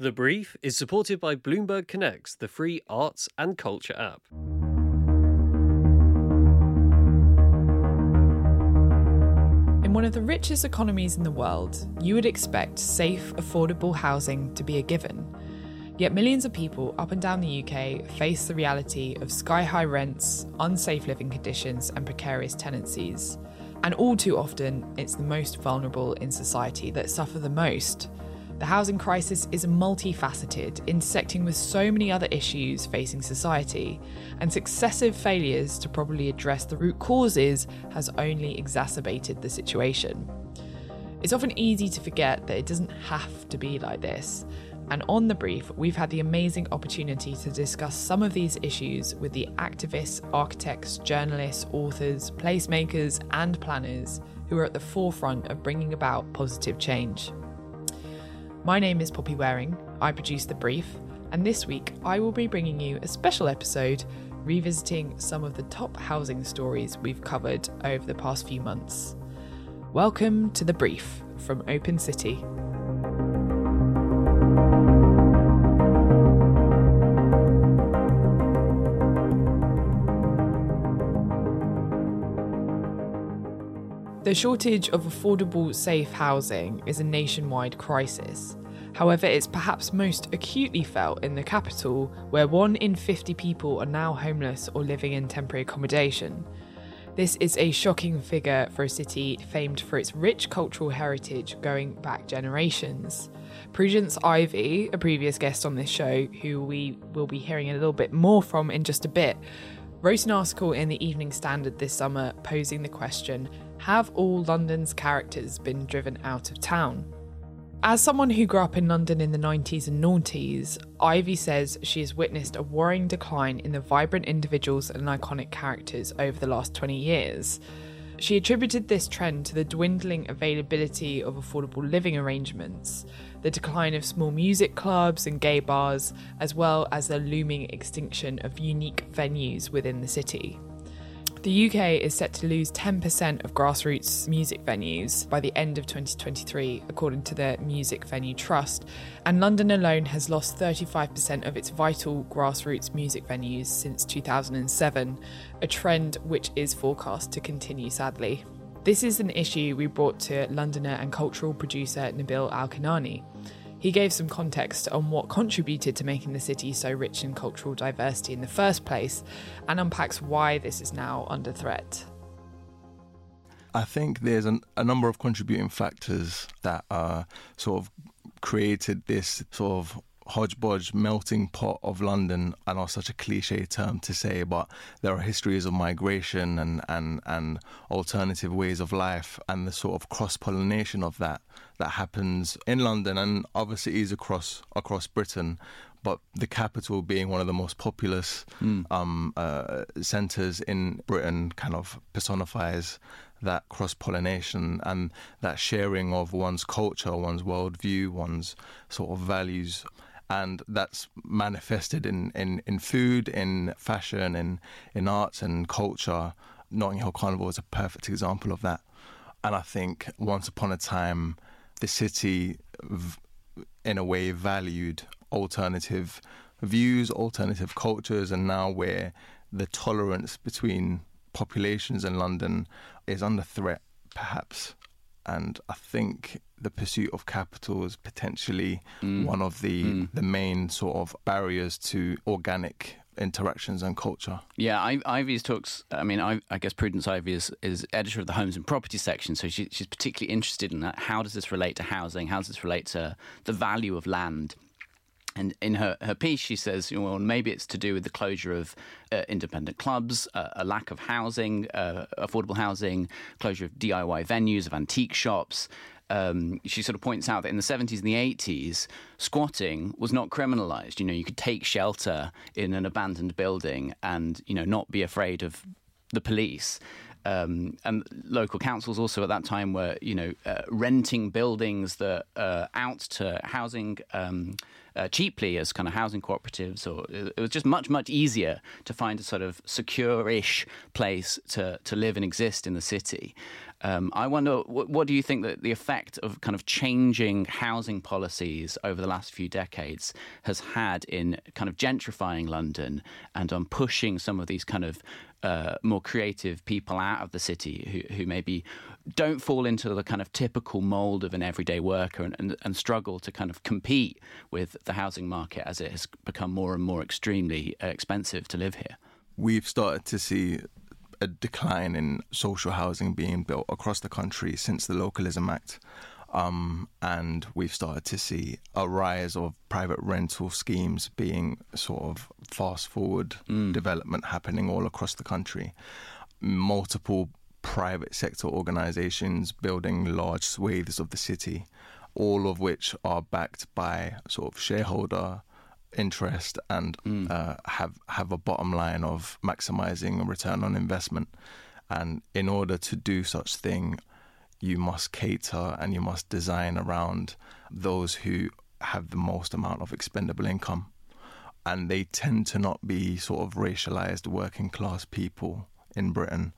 The Brief is supported by Bloomberg Connects, the free arts and culture app. In one of the richest economies in the world, you would expect safe, affordable housing to be a given. Yet millions of people up and down the UK face the reality of sky high rents, unsafe living conditions, and precarious tenancies. And all too often, it's the most vulnerable in society that suffer the most. The housing crisis is multifaceted, intersecting with so many other issues facing society, and successive failures to properly address the root causes has only exacerbated the situation. It's often easy to forget that it doesn't have to be like this. And on the brief, we've had the amazing opportunity to discuss some of these issues with the activists, architects, journalists, authors, placemakers, and planners who are at the forefront of bringing about positive change. My name is Poppy Waring, I produce The Brief, and this week I will be bringing you a special episode revisiting some of the top housing stories we've covered over the past few months. Welcome to The Brief from Open City. The shortage of affordable, safe housing is a nationwide crisis. However, it's perhaps most acutely felt in the capital, where one in 50 people are now homeless or living in temporary accommodation. This is a shocking figure for a city famed for its rich cultural heritage going back generations. Prudence Ivey, a previous guest on this show, who we will be hearing a little bit more from in just a bit, wrote an article in the Evening Standard this summer posing the question Have all London's characters been driven out of town? As someone who grew up in London in the 90s and noughties, Ivey says she has witnessed a worrying decline in the vibrant individuals and iconic characters over the last 20 years. She attributed this trend to the dwindling availability of affordable living arrangements, the decline of small music clubs and gay bars, as well as the looming extinction of unique venues within the city. The UK is set to lose 10% of grassroots music venues by the end of 2023, according to the Music Venue Trust, and London alone has lost 35% of its vital grassroots music venues since 2007, a trend which is forecast to continue sadly. This is an issue we brought to Londoner and cultural producer Nabil Al-Kinani. He gave some context on what contributed to making the city so rich in cultural diversity in the first place and unpacks why this is now under threat. I think there's an, a number of contributing factors that are sort of created this sort of hodgepodge melting pot of London. I know such a cliche term to say, but there are histories of migration and, and, and alternative ways of life and the sort of cross pollination of that that happens in London and other cities across across Britain. But the capital being one of the most populous mm. um, uh, centres in Britain kind of personifies that cross pollination and that sharing of one's culture, one's worldview, one's sort of values and that's manifested in, in, in food, in fashion, in in arts and culture. Notting Hill Carnival is a perfect example of that. And I think once upon a time, the city, in a way, valued alternative views, alternative cultures, and now where the tolerance between populations in London is under threat, perhaps and I think the pursuit of capital is potentially mm. one of the mm. the main sort of barriers to organic interactions and culture. Yeah, I, Ivey's talks. I mean, I, I, guess Prudence Ivey is, is editor of the Homes and Property section, so she, she's particularly interested in that. How does this relate to housing? How does this relate to the value of land? And in her, her piece, she says, well, maybe it's to do with the closure of uh, independent clubs, uh, a lack of housing, uh, affordable housing, closure of DIY venues, of antique shops. Um, she sort of points out that in the 70s and the 80s, squatting was not criminalized. You know, you could take shelter in an abandoned building and, you know, not be afraid of the police. Um, and local councils also at that time were, you know, uh, renting buildings that uh, out to housing um, uh, cheaply as kind of housing cooperatives, or it was just much much easier to find a sort of secure-ish place to to live and exist in the city. Um, I wonder, what, what, do you think that the effect of kind of changing housing policies over the last few decades has had in kind of gentrifying London and on pushing some of these kind of uh, more creative people out of the city who, who maybe don't fall into the kind of typical mold of an everyday worker and, and, and, struggle to kind of compete with the housing market as it has become more and more extremely uh, expensive to live here? We've started to see a decline in social housing being built across the country since the Localism Act. Um, and we've started to see a rise of private rental schemes being sort of fast forward mm. development happening all across the country. Multiple private sector organizations building large swathes of the city, all of which are backed by sort of shareholder interest and mm. uh, have have a bottom line of maximizing a return on investment. And in order to do such thing, you must cater and you must design around those who have the most amount of expendable income. And they tend to not be sort of racialized working class people in Britain.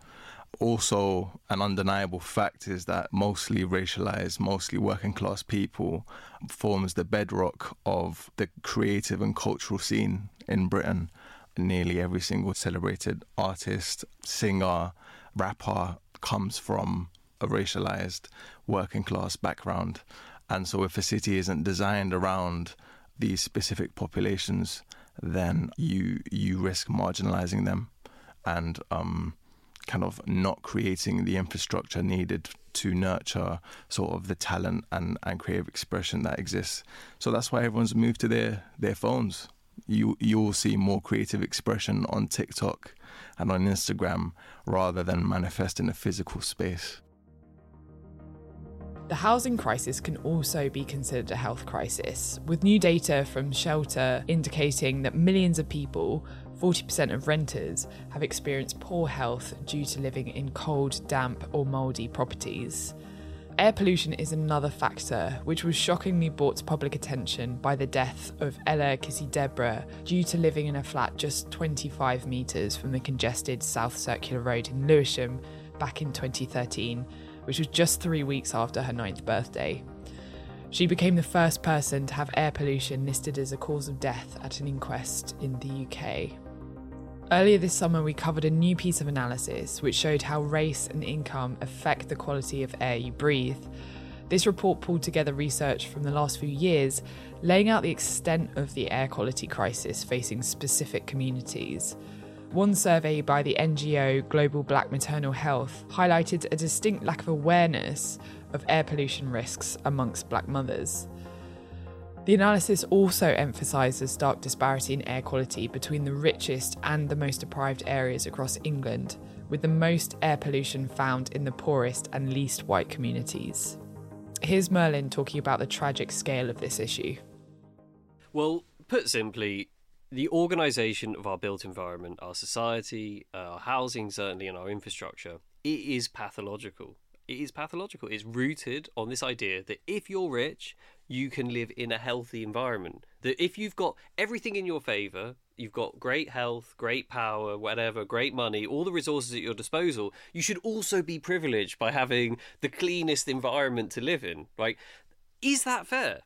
Also, an undeniable fact is that mostly racialized, mostly working class people forms the bedrock of the creative and cultural scene in Britain. Nearly every single celebrated artist, singer, rapper comes from a racialized working class background. And so, if a city isn't designed around these specific populations, then you you risk marginalizing them and um, kind of not creating the infrastructure needed to nurture sort of the talent and, and creative expression that exists. So that's why everyone's moved to their, their phones. You you'll see more creative expression on TikTok and on Instagram rather than manifest in a physical space. The housing crisis can also be considered a health crisis, with new data from Shelter indicating that millions of people, 40% of renters, have experienced poor health due to living in cold, damp, or mouldy properties. Air pollution is another factor, which was shockingly brought to public attention by the death of Ella Kissi-Debrah due to living in a flat just 25 metres from the congested South Circular Road in Lewisham back in 2013 which was just three weeks after her ninth birthday. She became the first person to have air pollution listed as a cause of death at an inquest in the UK. Earlier this summer, we covered a new piece of analysis which showed how race and income affect the quality of air you breathe. This report pulled together research from the last few years, laying out the extent of the air quality crisis facing specific communities. One survey by the NGO Global Black Maternal Health highlighted a distinct lack of awareness of air pollution risks amongst black mothers. The analysis also emphasises stark disparity in air quality between the richest and the most deprived areas across England, with the most air pollution found in the poorest and least white communities. Here's Merlin talking about the tragic scale of this issue. Well, put simply, the organization of our built environment, our society, our housing, certainly, and our infrastructure, it is pathological. It is pathological. It's rooted on this idea that if you're rich, you can live in a healthy environment. That if you've got everything in your favor, you've got great health, great power, whatever, great money, all the resources at your disposal, you should also be privileged by having the cleanest environment to live in. Right? Is that fair?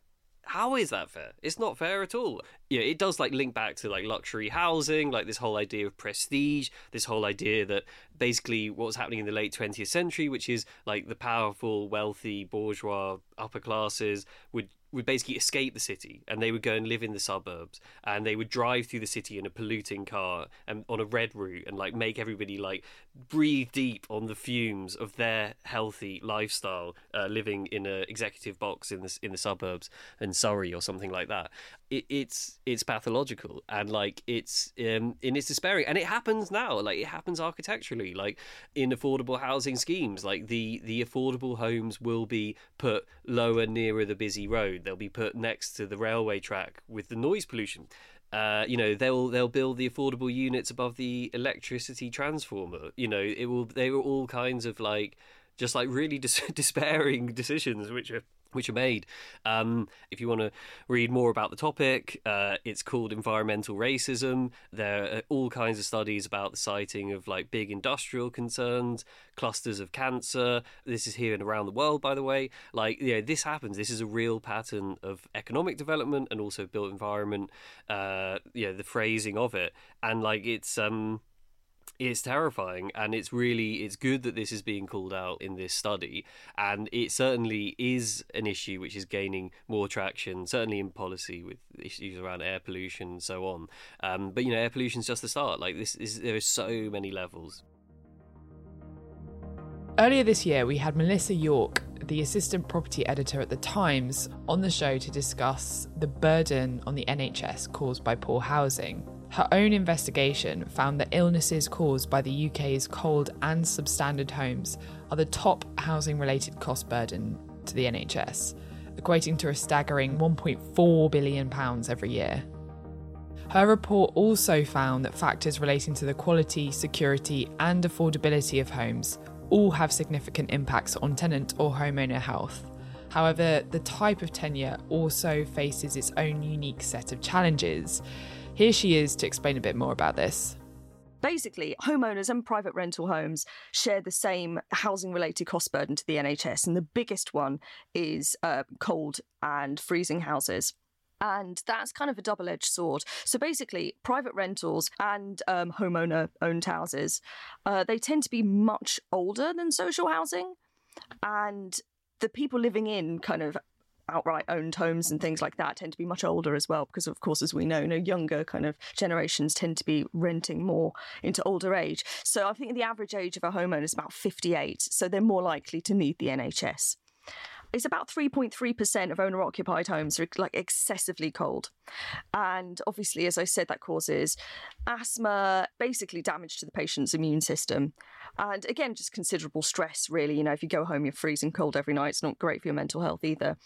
How is that fair? It's not fair at all. Yeah, it does like link back to like luxury housing, like this whole idea of prestige, this whole idea that basically what was happening in the late 20th century, which is like the powerful, wealthy, bourgeois upper classes would would basically escape the city and they would go and live in the suburbs and they would drive through the city in a polluting car and on a red route and like make everybody like breathe deep on the fumes of their healthy lifestyle uh, living in a executive box in the in the suburbs in Surrey or something like that. It, it's it's pathological and like it's um in its despairing and it happens now like it happens architecturally like in affordable housing schemes like the the affordable homes will be put lower nearer the busy road they'll be put next to the railway track with the noise pollution. Uh, you know they'll they'll build the affordable units above the electricity transformer. You know it will they were all kinds of like just like really dis- despairing decisions which are which are made. Um, if you want to read more about the topic, uh, it's called environmental racism. There are all kinds of studies about the siting of like big industrial concerns, clusters of cancer. This is here and around the world, by the way. Like, yeah, this happens. This is a real pattern of economic development and also built environment. Uh, yeah, the phrasing of it, and like it's um it's terrifying and it's really it's good that this is being called out in this study and it certainly is an issue which is gaining more traction certainly in policy with issues around air pollution and so on um, but you know air pollution is just the start like this is there are so many levels Earlier this year, we had Melissa York, the assistant property editor at The Times, on the show to discuss the burden on the NHS caused by poor housing. Her own investigation found that illnesses caused by the UK's cold and substandard homes are the top housing related cost burden to the NHS, equating to a staggering £1.4 billion every year. Her report also found that factors relating to the quality, security, and affordability of homes all have significant impacts on tenant or homeowner health. However, the type of tenure also faces its own unique set of challenges. Here she is to explain a bit more about this. Basically, homeowners and private rental homes share the same housing related cost burden to the NHS, and the biggest one is uh, cold and freezing houses. And that's kind of a double edged sword. So basically, private rentals and um, homeowner owned houses, uh, they tend to be much older than social housing. And the people living in kind of outright owned homes and things like that tend to be much older as well because of course as we know you know younger kind of generations tend to be renting more into older age so i think the average age of a homeowner is about 58 so they're more likely to need the nhs it's about 3.3% of owner occupied homes are like excessively cold. And obviously, as I said, that causes asthma, basically damage to the patient's immune system. And again, just considerable stress, really. You know, if you go home, you're freezing cold every night, it's not great for your mental health either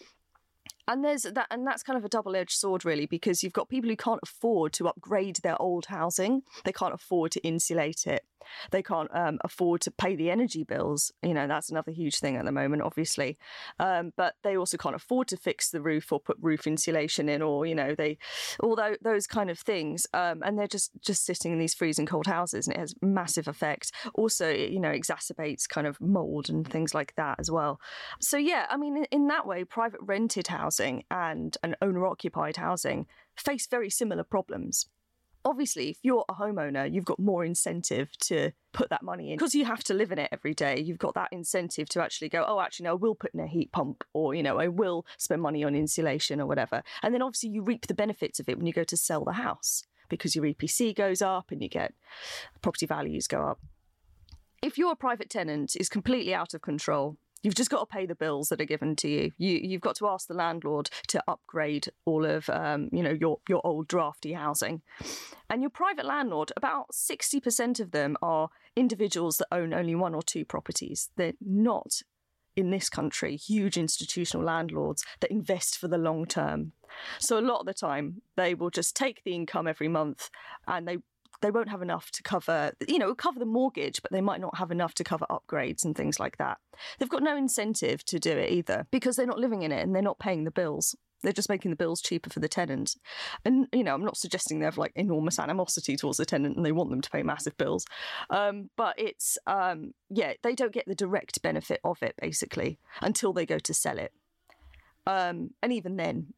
and there's that and that's kind of a double-edged sword really because you've got people who can't afford to upgrade their old housing. They can't afford to insulate it they can't um, afford to pay the energy bills you know that's another huge thing at the moment obviously. Um, but they also can't afford to fix the roof or put roof insulation in or you know they all those kind of things um, and they're just just sitting in these freezing cold houses and it has massive effect. Also you know exacerbates kind of mold and things like that as well. So yeah i mean in, in that way private rented housing and an owner occupied housing face very similar problems obviously, if you're a homeowner, you've got more incentive to put that money in because you have to live in it every day. You've got that incentive to actually go, oh, actually, no, I will put in a heat pump or, you know, I will spend money on insulation or whatever. And then obviously, you reap the benefits of it when you go to sell the house because your EPC goes up and you get property values go up. If your private tenant is completely out of control, You've just got to pay the bills that are given to you. You you've got to ask the landlord to upgrade all of um, you know your your old drafty housing, and your private landlord. About sixty percent of them are individuals that own only one or two properties. They're not in this country huge institutional landlords that invest for the long term. So a lot of the time they will just take the income every month and they they won't have enough to cover, you know, cover the mortgage, but they might not have enough to cover upgrades and things like that. They've got no incentive to do it either because they're not living in it and they're not paying the bills. They're just making the bills cheaper for the tenant. And, you know, I'm not suggesting they have like enormous animosity towards the tenant and they want them to pay massive bills. Um, but it's, um, yeah, they don't get the direct benefit of it basically until they go to sell it. Um, and even then,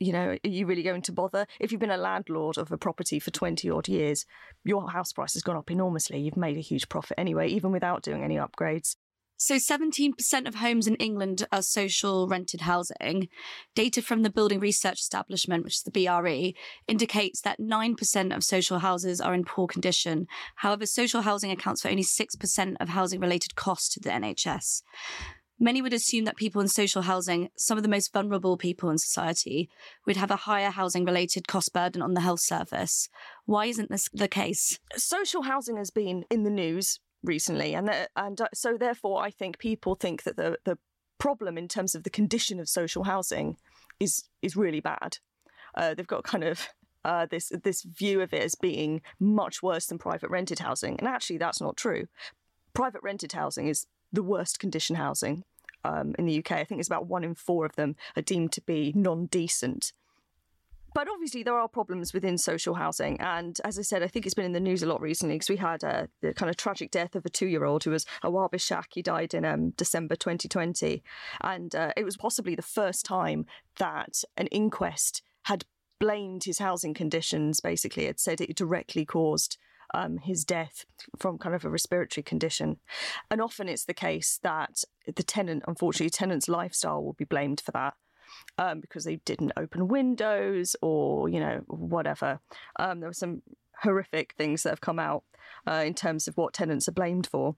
you know, are you really going to bother? If you've been a landlord of a property for 20 odd years, your house price has gone up enormously. You've made a huge profit anyway, even without doing any upgrades. So, 17% of homes in England are social rented housing. Data from the Building Research Establishment, which is the BRE, indicates that 9% of social houses are in poor condition. However, social housing accounts for only 6% of housing related costs to the NHS. Many would assume that people in social housing, some of the most vulnerable people in society, would have a higher housing related cost burden on the health service. Why isn't this the case? Social housing has been in the news recently, and and uh, so therefore, I think people think that the the problem in terms of the condition of social housing is is really bad. Uh, they've got kind of uh, this this view of it as being much worse than private rented housing, and actually that's not true. Private rented housing is the worst condition housing um, in the UK. I think it's about one in four of them are deemed to be non decent. But obviously, there are problems within social housing. And as I said, I think it's been in the news a lot recently because we had uh, the kind of tragic death of a two year old who was Awaab Ishak. He died in um, December 2020. And uh, it was possibly the first time that an inquest had blamed his housing conditions, basically. It said it directly caused um, his death from kind of a respiratory condition. And often it's the case that the tenant, unfortunately, tenant's lifestyle will be blamed for that um, because they didn't open windows or, you know, whatever. Um, there were some horrific things that have come out uh, in terms of what tenants are blamed for.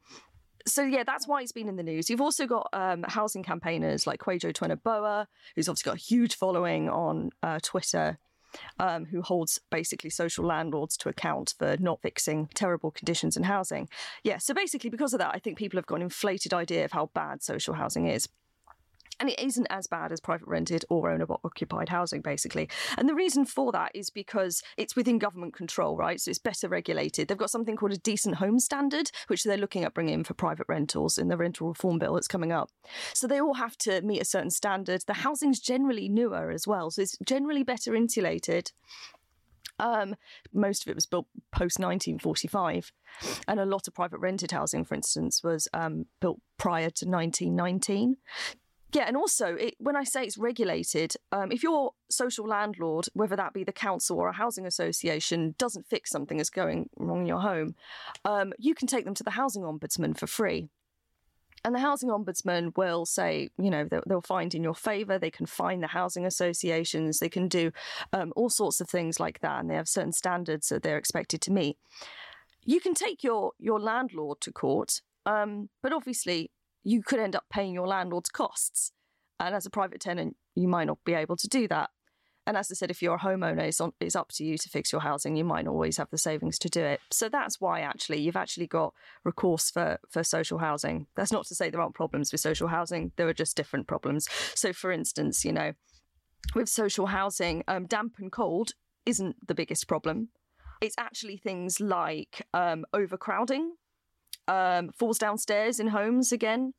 So yeah, that's why it's been in the news. You've also got um, housing campaigners like Kwajo Tweneboa, who's obviously got a huge following on uh, Twitter, um, who holds basically social landlords to account for not fixing terrible conditions in housing. Yeah, so basically because of that, I think people have got an inflated idea of how bad social housing is. And it isn't as bad as private rented or owner occupied housing, basically. And the reason for that is because it's within government control, right? So it's better regulated. They've got something called a decent home standard, which they're looking at bringing in for private rentals in the rental reform bill that's coming up. So they all have to meet a certain standard. The housing's generally newer as well, so it's generally better insulated. Um, most of it was built post 1945, and a lot of private rented housing, for instance, was um, built prior to 1919 yeah, and also it, when I say it's regulated, um, if your social landlord, whether that be the council or a housing association, doesn't fix something that's going wrong in your home, um, you can take them to the housing ombudsman for free. And the housing ombudsman will say, you know, they'll, they'll find in your favour. They can find the housing associations. They can do um, all sorts of things like that, and they have certain standards that they're expected to meet. You can take your your landlord to court, um, but obviously you could end up paying your landlord's costs. And as a private tenant, you might not be able to do that. And as I said, if you're a homeowner, it's, on, it's up to you to fix your housing. You might not always have the savings to do it. So that's why actually you've actually got recourse for, for social housing. That's not to say there aren't problems with social housing. There are just different problems. So for instance, you know, with social housing, um, damp and cold isn't the biggest problem. It's actually things like um, overcrowding, um, falls downstairs in homes again.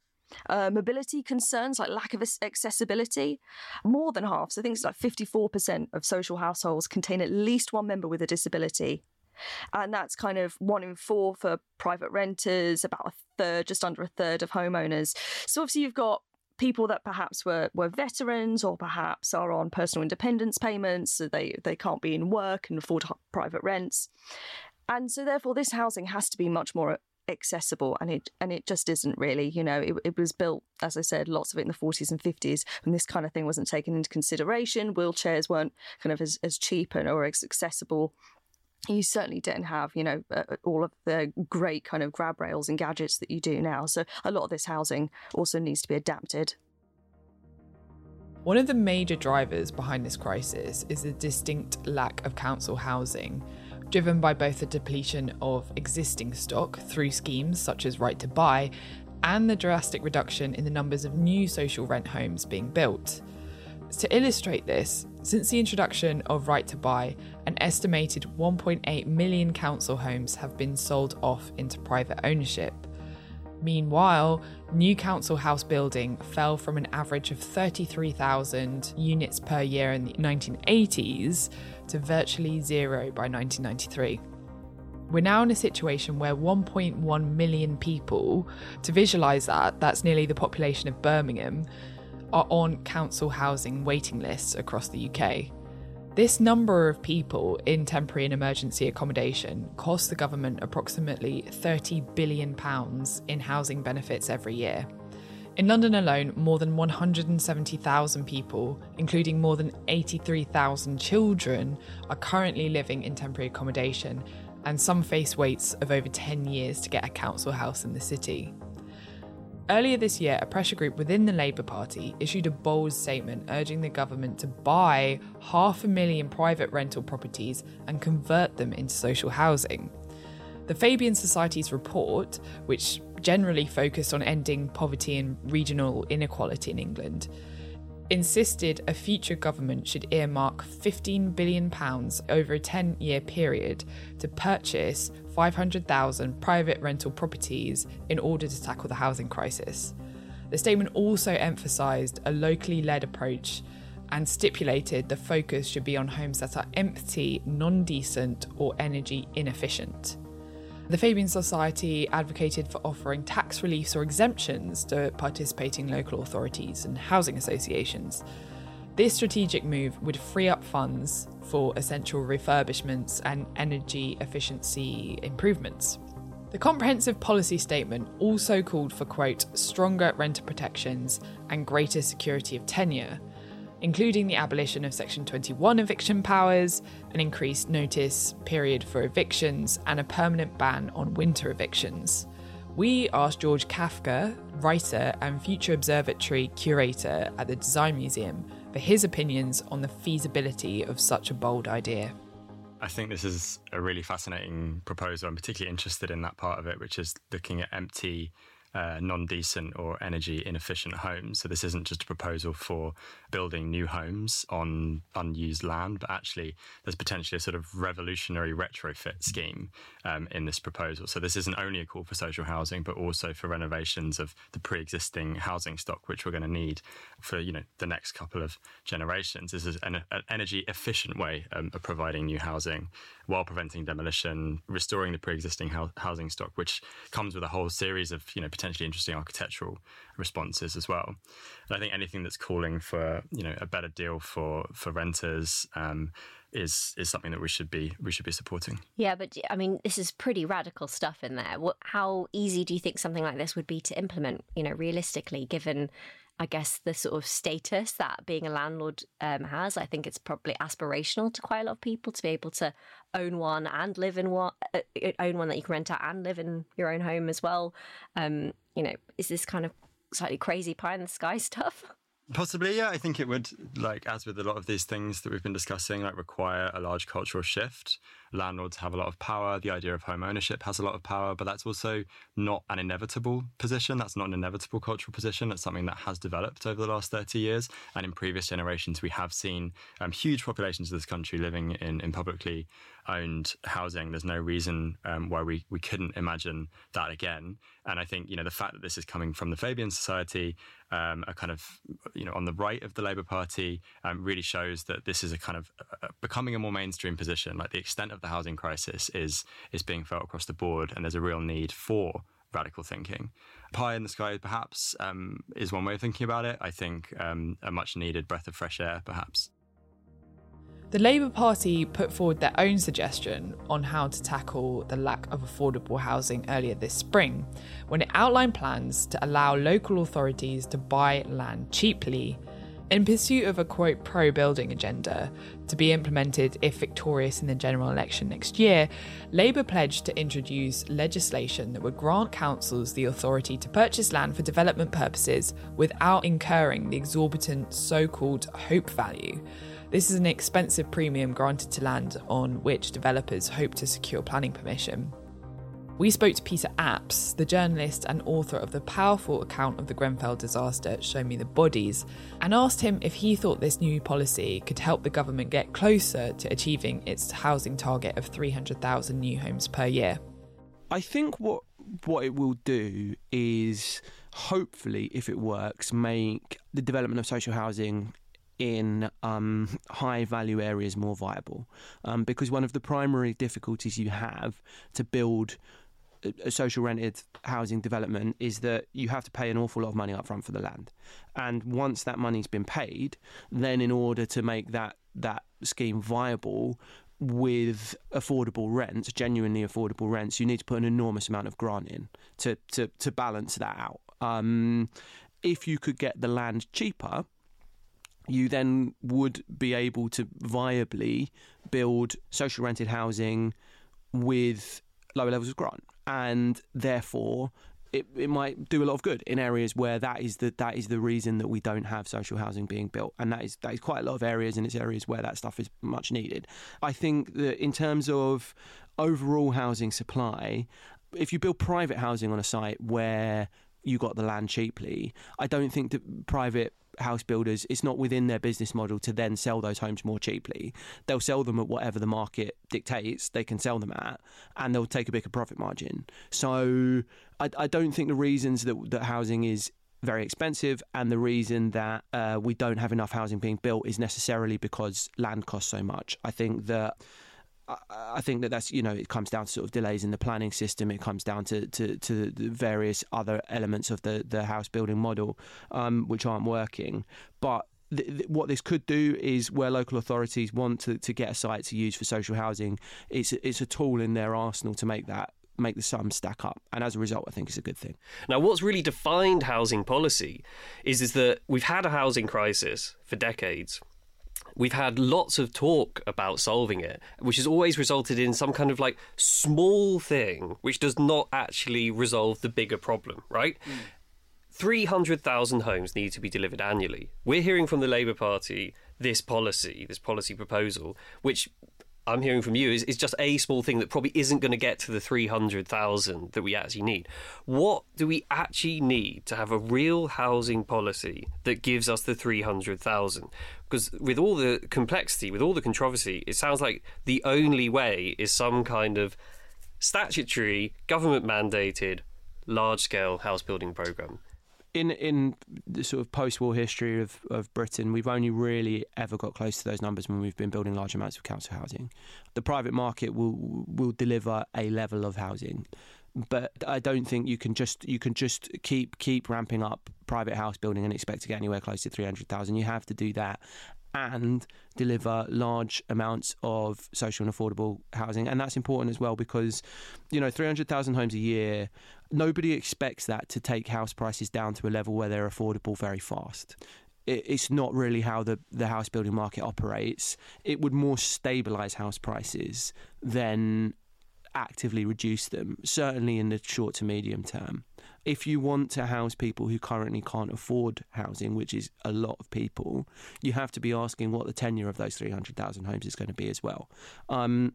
Uh, mobility concerns like lack of accessibility. More than half, so I think it's like 54% of social households contain at least one member with a disability. And that's kind of one in four for private renters, about a third, just under a third of homeowners. So obviously you've got people that perhaps were, were veterans or perhaps are on personal independence payments, so they, they can't be in work and afford private rents. And so therefore this housing has to be much more accessible and it and it just isn't really you know it, it was built as i said lots of it in the 40s and 50s when this kind of thing wasn't taken into consideration wheelchairs weren't kind of as, as cheap and or as accessible you certainly didn't have, you know, uh, all of the great kind of grab rails and gadgets that you do now. So a lot of this housing also needs to be adapted. One of the major drivers behind this crisis is the distinct lack of council housing, driven by both the depletion of existing stock through schemes such as Right to Buy and the drastic reduction in the numbers of new social rent homes being built. To illustrate this, since the introduction of Right to Buy, an estimated 1.8 million council homes have been sold off into private ownership. Meanwhile, new council house building fell from an average of 33,000 units per year in the 1980s to virtually zero by 1993. We're now in a situation where 1.1 million people, to visualise that, that's nearly the population of Birmingham, are on council housing waiting lists across the UK. This number of people in temporary and emergency accommodation costs the government approximately £30 billion in housing benefits every year. In London alone, more than 170,000 people, including more than 83,000 children, are currently living in temporary accommodation, and some face waits of over 10 years to get a council house in the city. Earlier this year, a pressure group within the Labour Party issued a bold statement urging the government to buy half a million private rental properties and convert them into social housing. The Fabian Society's report, which generally focused on ending poverty and regional inequality in England, insisted a future government should earmark £15 billion over a 10 year period to purchase 500,000 private rental properties in order to tackle the housing crisis. The statement also emphasised a locally led approach and stipulated the focus should be on homes that are empty, non decent, or energy inefficient. The Fabian Society advocated for offering tax reliefs or exemptions to participating local authorities and housing associations. This strategic move would free up funds for essential refurbishments and energy efficiency improvements. The comprehensive policy statement also called for, quote, stronger renter protections and greater security of tenure, including the abolition of Section 21 eviction powers, an increased notice period for evictions, and a permanent ban on winter evictions. We asked George Kafka, writer and Future Observatory curator at the Design Museum, for his opinions on the feasibility of such a bold idea. I think this is a really fascinating proposal. I'm particularly interested in that part of it, which is looking at empty uh, non decent or energy inefficient homes. So, this isn't just a proposal for building new homes on unused land, but actually there's potentially a sort of revolutionary retrofit scheme um, in this proposal. So, this isn't only a call for social housing, but also for renovations of the pre existing housing stock, which we're going to need for you know the next couple of generations. This is an, an energy efficient way um, of providing new housing while preventing demolition, restoring the pre existing housing stock, which comes with a whole series of you know potentially interesting architectural responses as well. And I think anything that's calling for you know a better deal for for renters. Um, is is something that we should be we should be supporting. Yeah, but I mean, this is pretty radical stuff in there. What, how easy do you think something like this would be to implement? You know, realistically, given I guess the sort of status that being a landlord um, has. I think it's probably aspirational to quite a lot of people to be able to own one and live in one, uh, own one that you can rent out and live in your own home as well. Um, you know, is this kind of slightly crazy pie in the sky stuff? Possibly, yeah. I think it would, like, as with a lot of these things that we've been discussing, like, require a large cultural shift. Landlords have a lot of power. The idea of home ownership has a lot of power, but that's also not an inevitable position. That's not an inevitable cultural position. It's something that has developed over the last 30 years. And in previous generations, we have seen um, huge populations of this country living in, in publicly owned housing. There's no reason um, why we, we couldn't imagine that again. And I think, you know, the fact that this is coming from the Fabian Society, um, a kind of, you know, on the right of the Labour Party, um, really shows that this is a kind of uh, becoming a more mainstream position. Like the extent of the housing crisis is is being felt across the board, and there's a real need for radical thinking. Pie in the sky, perhaps, um, is one way of thinking about it. I think um, a much needed breath of fresh air, perhaps. The Labour Party put forward their own suggestion on how to tackle the lack of affordable housing earlier this spring, when it outlined plans to allow local authorities to buy land cheaply in pursuit of a quote pro building agenda to be implemented if victorious in the general election next year, Labour pledged to introduce legislation that would grant councils the authority to purchase land for development purposes without incurring the exorbitant so called hope value this is an expensive premium granted to land on which developers hope to secure planning permission. We spoke to Peter Apps, the journalist and author of the powerful account of the Grenfell disaster, Show Me the Bodies, and asked him if he thought this new policy could help the government get closer to achieving its housing target of 300,000 new homes per year. I think what what it will do is hopefully, if it works, make the development of social housing in um, high value areas more viable. Um, because one of the primary difficulties you have to build a social rented housing development is that you have to pay an awful lot of money up front for the land. And once that money's been paid, then in order to make that, that scheme viable, with affordable rents, genuinely affordable rents, you need to put an enormous amount of grant in to to, to balance that out. Um, if you could get the land cheaper, you then would be able to viably build social rented housing with lower levels of grant, and therefore it, it might do a lot of good in areas where that is the that is the reason that we don't have social housing being built, and that is that is quite a lot of areas, and it's areas where that stuff is much needed. I think that in terms of overall housing supply, if you build private housing on a site where you got the land cheaply, I don't think that private house builders, it's not within their business model to then sell those homes more cheaply. They'll sell them at whatever the market dictates they can sell them at, and they'll take a bigger profit margin. So I, I don't think the reasons that, that housing is very expensive, and the reason that uh, we don't have enough housing being built is necessarily because land costs so much. I think that. I think that that's you know it comes down to sort of delays in the planning system. It comes down to to, to the various other elements of the the house building model, um, which aren't working. But th- th- what this could do is where local authorities want to, to get a site to use for social housing, it's it's a tool in their arsenal to make that make the sums stack up. And as a result, I think it's a good thing. Now, what's really defined housing policy is, is that we've had a housing crisis for decades. We've had lots of talk about solving it, which has always resulted in some kind of like small thing which does not actually resolve the bigger problem, right? Mm. 300,000 homes need to be delivered annually. We're hearing from the Labour Party this policy, this policy proposal, which I'm hearing from you is, is just a small thing that probably isn't going to get to the 300,000 that we actually need. What do we actually need to have a real housing policy that gives us the 300,000? Because with all the complexity, with all the controversy, it sounds like the only way is some kind of statutory, government mandated, large scale house building program in in the sort of post-war history of, of Britain, we've only really ever got close to those numbers when we've been building large amounts of council housing. The private market will will deliver a level of housing, but I don't think you can just you can just keep keep ramping up private house building and expect to get anywhere close to three hundred thousand. You have to do that and deliver large amounts of social and affordable housing. And that's important as well because, you know, 300,000 homes a year, nobody expects that to take house prices down to a level where they're affordable very fast it's not really how the, the house building market operates. It would more stabilise house prices than actively reduce them, certainly in the short to medium term if you want to house people who currently can't afford housing, which is a lot of people, you have to be asking what the tenure of those 300,000 homes is going to be as well. Um,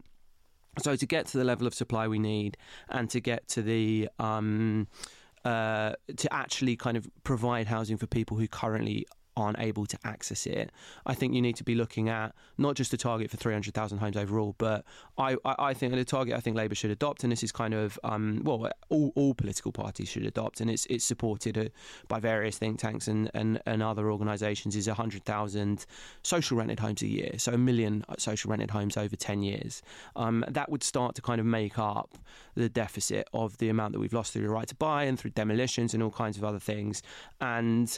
so to get to the level of supply we need and to get to the um, uh, to actually kind of provide housing for people who currently aren't able to access it. I think you need to be looking at not just a target for 300,000 homes overall, but I, I, I, think the target I think Labour should adopt, and this is kind of, um, well, all, all political parties should adopt, and it's it's supported uh, by various think tanks and, and, and other organisations, is 100,000 social rented homes a year, so a million social rented homes over 10 years. Um, that would start to kind of make up the deficit of the amount that we've lost through the right to buy and through demolitions and all kinds of other things. And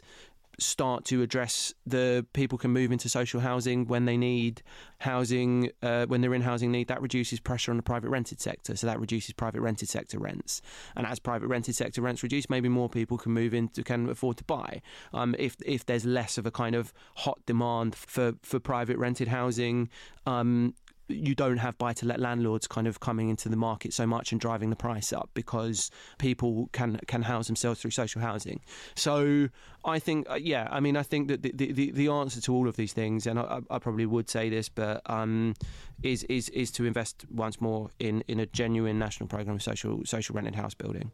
start to address the people can move into social housing when they need housing, uh, when they're in housing need, that reduces pressure on the private rented sector. So that reduces private rented sector rents. And as private rented sector rents reduce, maybe more people can move into, can afford to buy. Um, if, if there's less of a kind of hot demand for, for private rented housing, um, you don't have buy to let landlords kind of coming into the market so much and driving the price up because people can can house themselves through social housing. So I think, uh, yeah, I mean, I think that the, the, the answer to all of these things, and I, I probably would say this, but um, is is is to invest once more in in a genuine national program of social social rented house building.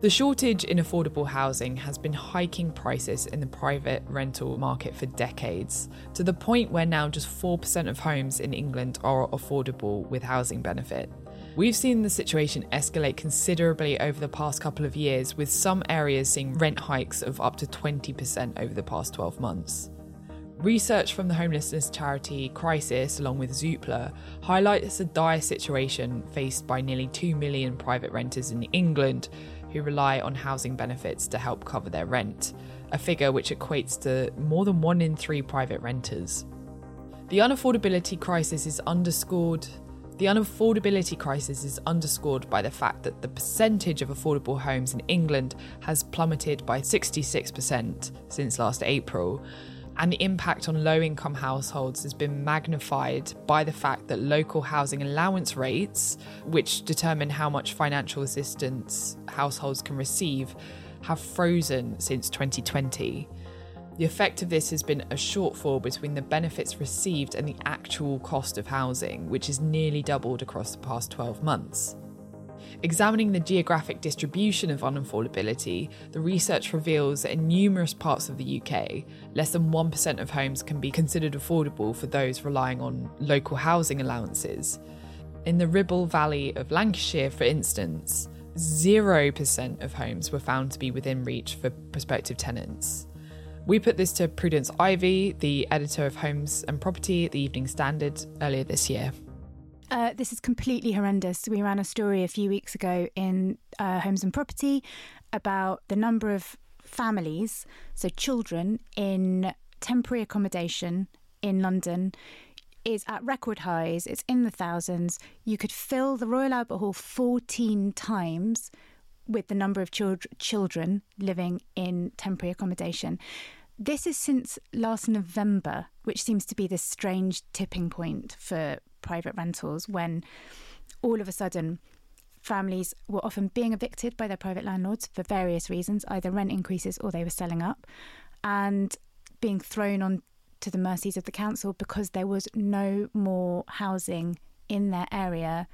The shortage in affordable housing has been hiking prices in the private rental market for decades, to the point where now just 4% of homes in England are affordable with housing benefit. We've seen the situation escalate considerably over the past couple of years, with some areas seeing rent hikes of up to 20% over the past 12 months. Research from the homelessness charity Crisis, along with Zoopla, highlights the dire situation faced by nearly 2 million private renters in England who rely on housing benefits to help cover their rent, a figure which equates to more than one in three private renters. The unaffordability crisis is underscored the unaffordability crisis is underscored by the fact that the percentage of affordable homes in England has plummeted by 66% since last April, and the impact on low income households has been magnified by the fact that local housing allowance rates, which determine how much financial assistance households can receive, have frozen since 2020. The effect of this has been a shortfall between the benefits received and the actual cost of housing, which has nearly doubled across the past 12 months. Examining the geographic distribution of unaffordability, the research reveals that in numerous parts of the UK, less than 1% of homes can be considered affordable for those relying on local housing allowances. In the Ribble Valley of Lancashire, for instance, 0% of homes were found to be within reach for prospective tenants. We put this to Prudence Ivey, the editor of Homes and Property at the Evening Standard, earlier this year. Uh, this is completely horrendous. We ran a story a few weeks ago in uh, Homes and Property about the number of families, so children, in temporary accommodation in London is at record highs. It's in the thousands. You could fill the Royal Albert Hall 14 times with the number of children children living in temporary accommodation. This is since last November, which seems to be this strange tipping point for private rentals when all of a sudden families were often being evicted by their private landlords for various reasons, either rent increases or they were selling up, and being thrown on to the mercies of the council because there was no more housing in their area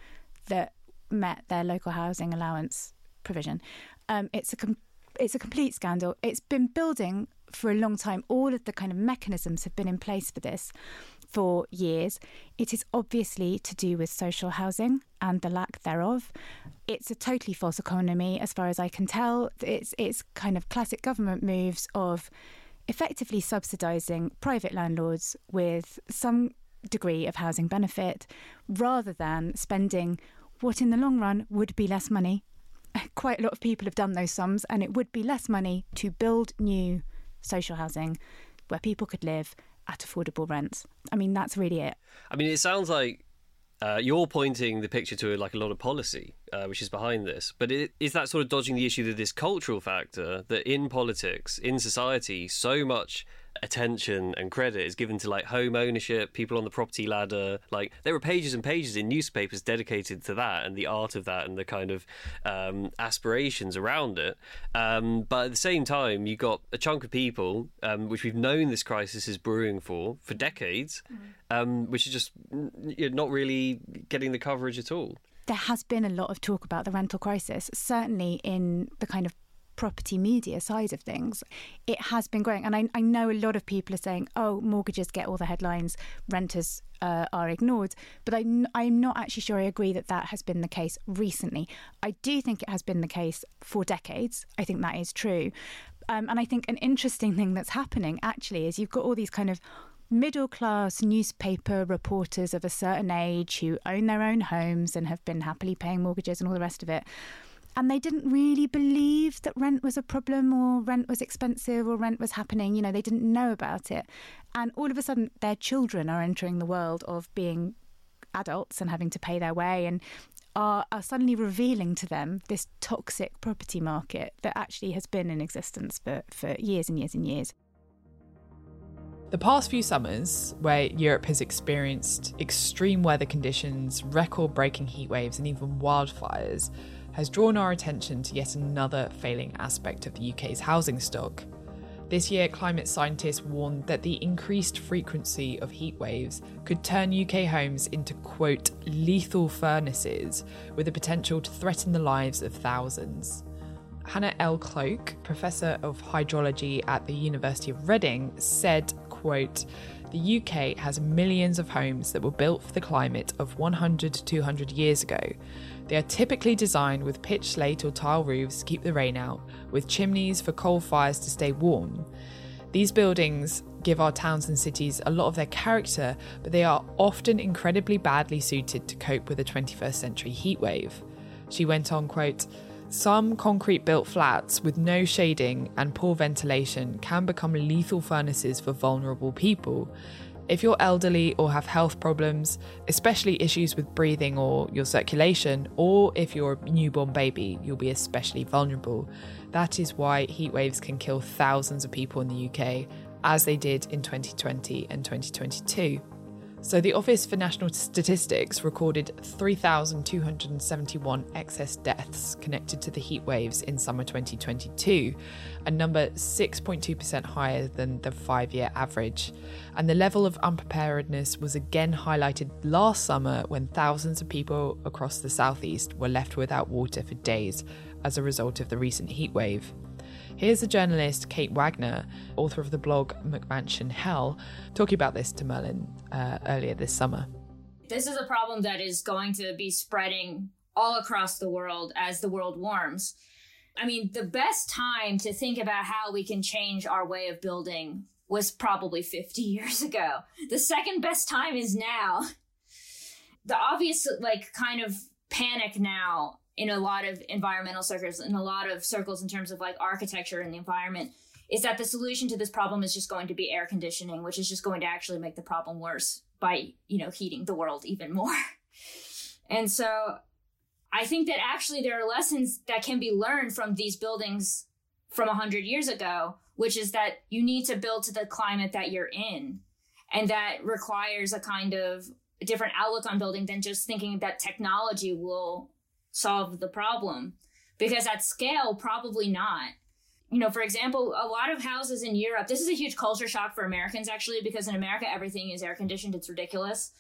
that met their local housing allowance provision. Um, it's a com- it's a complete scandal. It's been building for a long time. All of the kind of mechanisms have been in place for this for years. It is obviously to do with social housing and the lack thereof. It's a totally false economy, as far as I can tell. It's it's kind of classic government moves of effectively subsidising private landlords with some degree of housing benefit rather than spending what in the long run would be less money. Quite a lot of people have done those sums, and it would be less money to build new social housing where people could live at affordable rents. I mean, that's really it. I mean, it sounds like uh, you're pointing the picture to like a lot of policy, uh, which is behind this. But it, is that sort of dodging the issue that this cultural factor that in politics, in society, so much attention and credit is given to like home ownership, people on the property ladder. Like there were pages and pages in newspapers dedicated to that and the art of that and the kind of um, aspirations around it. Um, but at the same time, you got a chunk of people, um, which we've known this crisis is brewing for for decades, mm. which is just you know, not really getting the coverage at all. There has been a lot of talk about the rental crisis, certainly in the kind of property media side of things, it has been growing. And I, I know a lot of people are saying, oh, mortgages get all the headlines, renters uh, are ignored. But I, I'm not actually sure I agree that that has been the case recently. I do think it has been the case for decades. I think that is true. Um, and I think an interesting thing that's happening actually is you've got all these kind of middle class newspaper reporters of a certain age who own their own homes and have been happily paying mortgages and all the rest of it and they didn't really believe that rent was a problem or rent was expensive or rent was happening. You know, they didn't know about it. And all of a sudden, their children are entering the world of being adults and having to pay their way and are, are suddenly revealing to them this toxic property market that actually has been in existence for, for years and years and years. The past few summers, where Europe has experienced extreme weather conditions, record breaking heat waves, and even wildfires, has drawn our attention to yet another failing aspect of the UK's housing stock. This year, climate scientists warned that the increased frequency of heat waves could turn UK homes into, quote, lethal furnaces with the potential to threaten the lives of thousands. Hannah L. Cloke, professor of hydrology at the University of Reading, said, quote, the UK has millions of homes that were built for the climate of 100 to 200 years ago, they are typically designed with pitch slate or tile roofs to keep the rain out, with chimneys for coal fires to stay warm. These buildings give our towns and cities a lot of their character, but they are often incredibly badly suited to cope with a 21st century heatwave. She went on, quote, some concrete built flats with no shading and poor ventilation can become lethal furnaces for vulnerable people. If you're elderly or have health problems, especially issues with breathing or your circulation, or if you're a newborn baby, you'll be especially vulnerable. That is why heat waves can kill thousands of people in the UK, as they did in 2020 and 2022. So, the Office for National Statistics recorded 3,271 excess deaths connected to the heat waves in summer 2022, a number 6.2% higher than the five year average. And the level of unpreparedness was again highlighted last summer when thousands of people across the southeast were left without water for days as a result of the recent heat wave. Here's the journalist Kate Wagner, author of the blog McMansion Hell, talking about this to Merlin uh, earlier this summer. This is a problem that is going to be spreading all across the world as the world warms. I mean, the best time to think about how we can change our way of building was probably 50 years ago. The second best time is now. The obvious, like, kind of panic now in a lot of environmental circles, in a lot of circles in terms of like architecture and the environment, is that the solution to this problem is just going to be air conditioning, which is just going to actually make the problem worse by, you know, heating the world even more. and so I think that actually there are lessons that can be learned from these buildings from 100 years ago, which is that you need to build to the climate that you're in. And that requires a kind of different outlook on building than just thinking that technology will solve the problem. Because at scale, probably not. You know, for example, a lot of houses in Europe, this is a huge culture shock for Americans actually, because in America, everything is air conditioned. It's ridiculous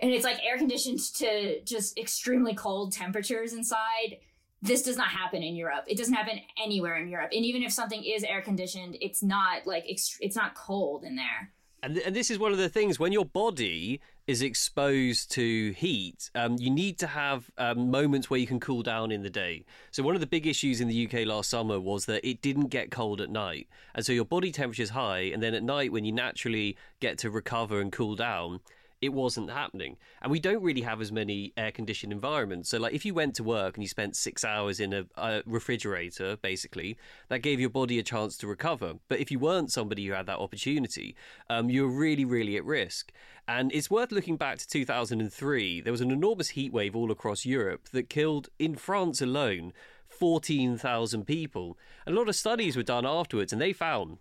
and it's like air conditioned to just extremely cold temperatures inside. This does not happen in Europe. It doesn't happen anywhere in Europe. And even if something is air conditioned, it's not like it's not cold in there. And, and this is one of the things when your body is exposed to heat, um, you need to have um, moments where you can cool down in the day. So, one of the big issues in the UK last summer was that it didn't get cold at night. And so, your body temperature is high. And then at night, when you naturally get to recover and cool down, it wasn't happening. And we don't really have as many air conditioned environments. So, like, if you went to work and you spent six hours in a, a, refrigerator, basically, that gave your body a chance to recover. But if you weren't somebody who had that opportunity, um, you were really, really at risk. And it's worth looking back to 2003. There was an enormous heat wave all across Europe that killed, in France alone, 14,000 people. A lot of studies were done afterwards, and they found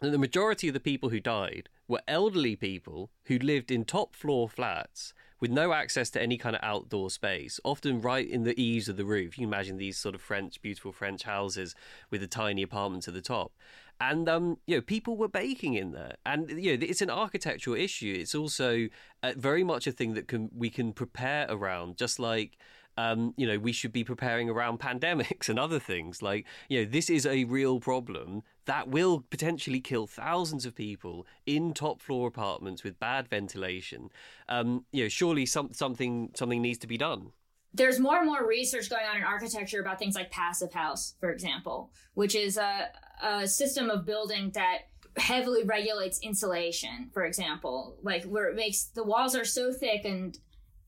that the majority of the people who died were elderly people who lived in top floor flats with no access to any kind of outdoor space, often right in the eaves of the roof. You can imagine these sort of French, beautiful French houses with the tiny apartments at the top. And um, you know, people were baking in there, and you know, it's an architectural issue. It's also uh, very much a thing that can we can prepare around, just like um, you know, we should be preparing around pandemics and other things. Like, you know, this is a real problem that will potentially kill thousands of people in top floor apartments with bad ventilation. Um, you know, surely some, something something needs to be done. There's more and more research going on in architecture about things like passive house, for example, which is a, a system of building that heavily regulates insulation, for example, like where it makes the walls are so thick and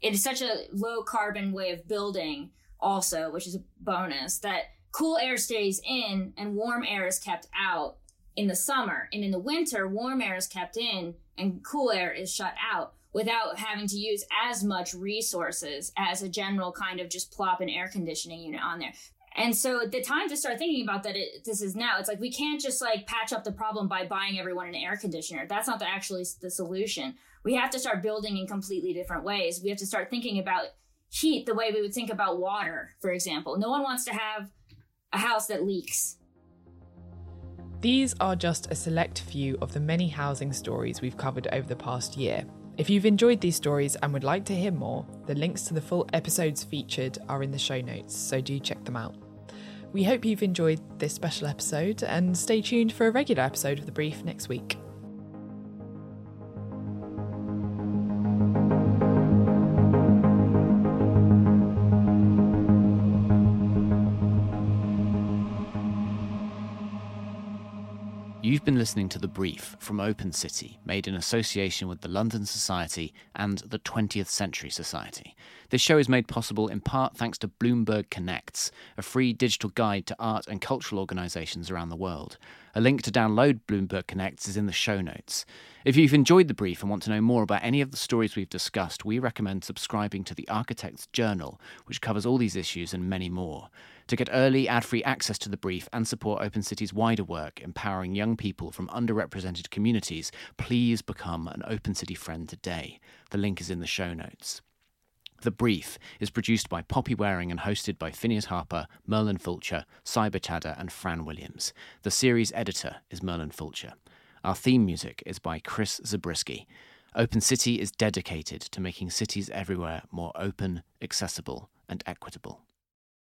it is such a low carbon way of building also which is a bonus that cool air stays in and warm air is kept out in the summer. And in the winter warm air is kept in and cool air is shut out without having to use as much resources as a general kind of just plop an air conditioning unit on there. And so the time to start thinking about that it, this is now. It's like we can't just like patch up the problem by buying everyone an air conditioner. That's not the, actually the solution we have to start building in completely different ways. We have to start thinking about heat the way we would think about water, for example. No one wants to have a house that leaks. These are just a select few of the many housing stories we've covered over the past year. If you've enjoyed these stories and would like to hear more, the links to the full episodes featured are in the show notes, so do check them out. We hope you've enjoyed this special episode and stay tuned for a regular episode of The Brief next week. Been listening to The Brief from Open City, made in association with the London Society and the 20th Century Society. This show is made possible in part thanks to Bloomberg Connects, a free digital guide to art and cultural organisations around the world. A link to download Bloomberg Connects is in the show notes. If you've enjoyed the brief and want to know more about any of the stories we've discussed, we recommend subscribing to the Architect's Journal, which covers all these issues and many more. To get early, ad free access to the brief and support Open City's wider work empowering young people from underrepresented communities, please become an Open City friend today. The link is in the show notes. The Brief is produced by Poppy Waring and hosted by Phineas Harper, Merlin Fulcher, Cyber Chadder, and Fran Williams. The series editor is Merlin Fulcher. Our theme music is by Chris Zabriskie. Open City is dedicated to making cities everywhere more open, accessible, and equitable.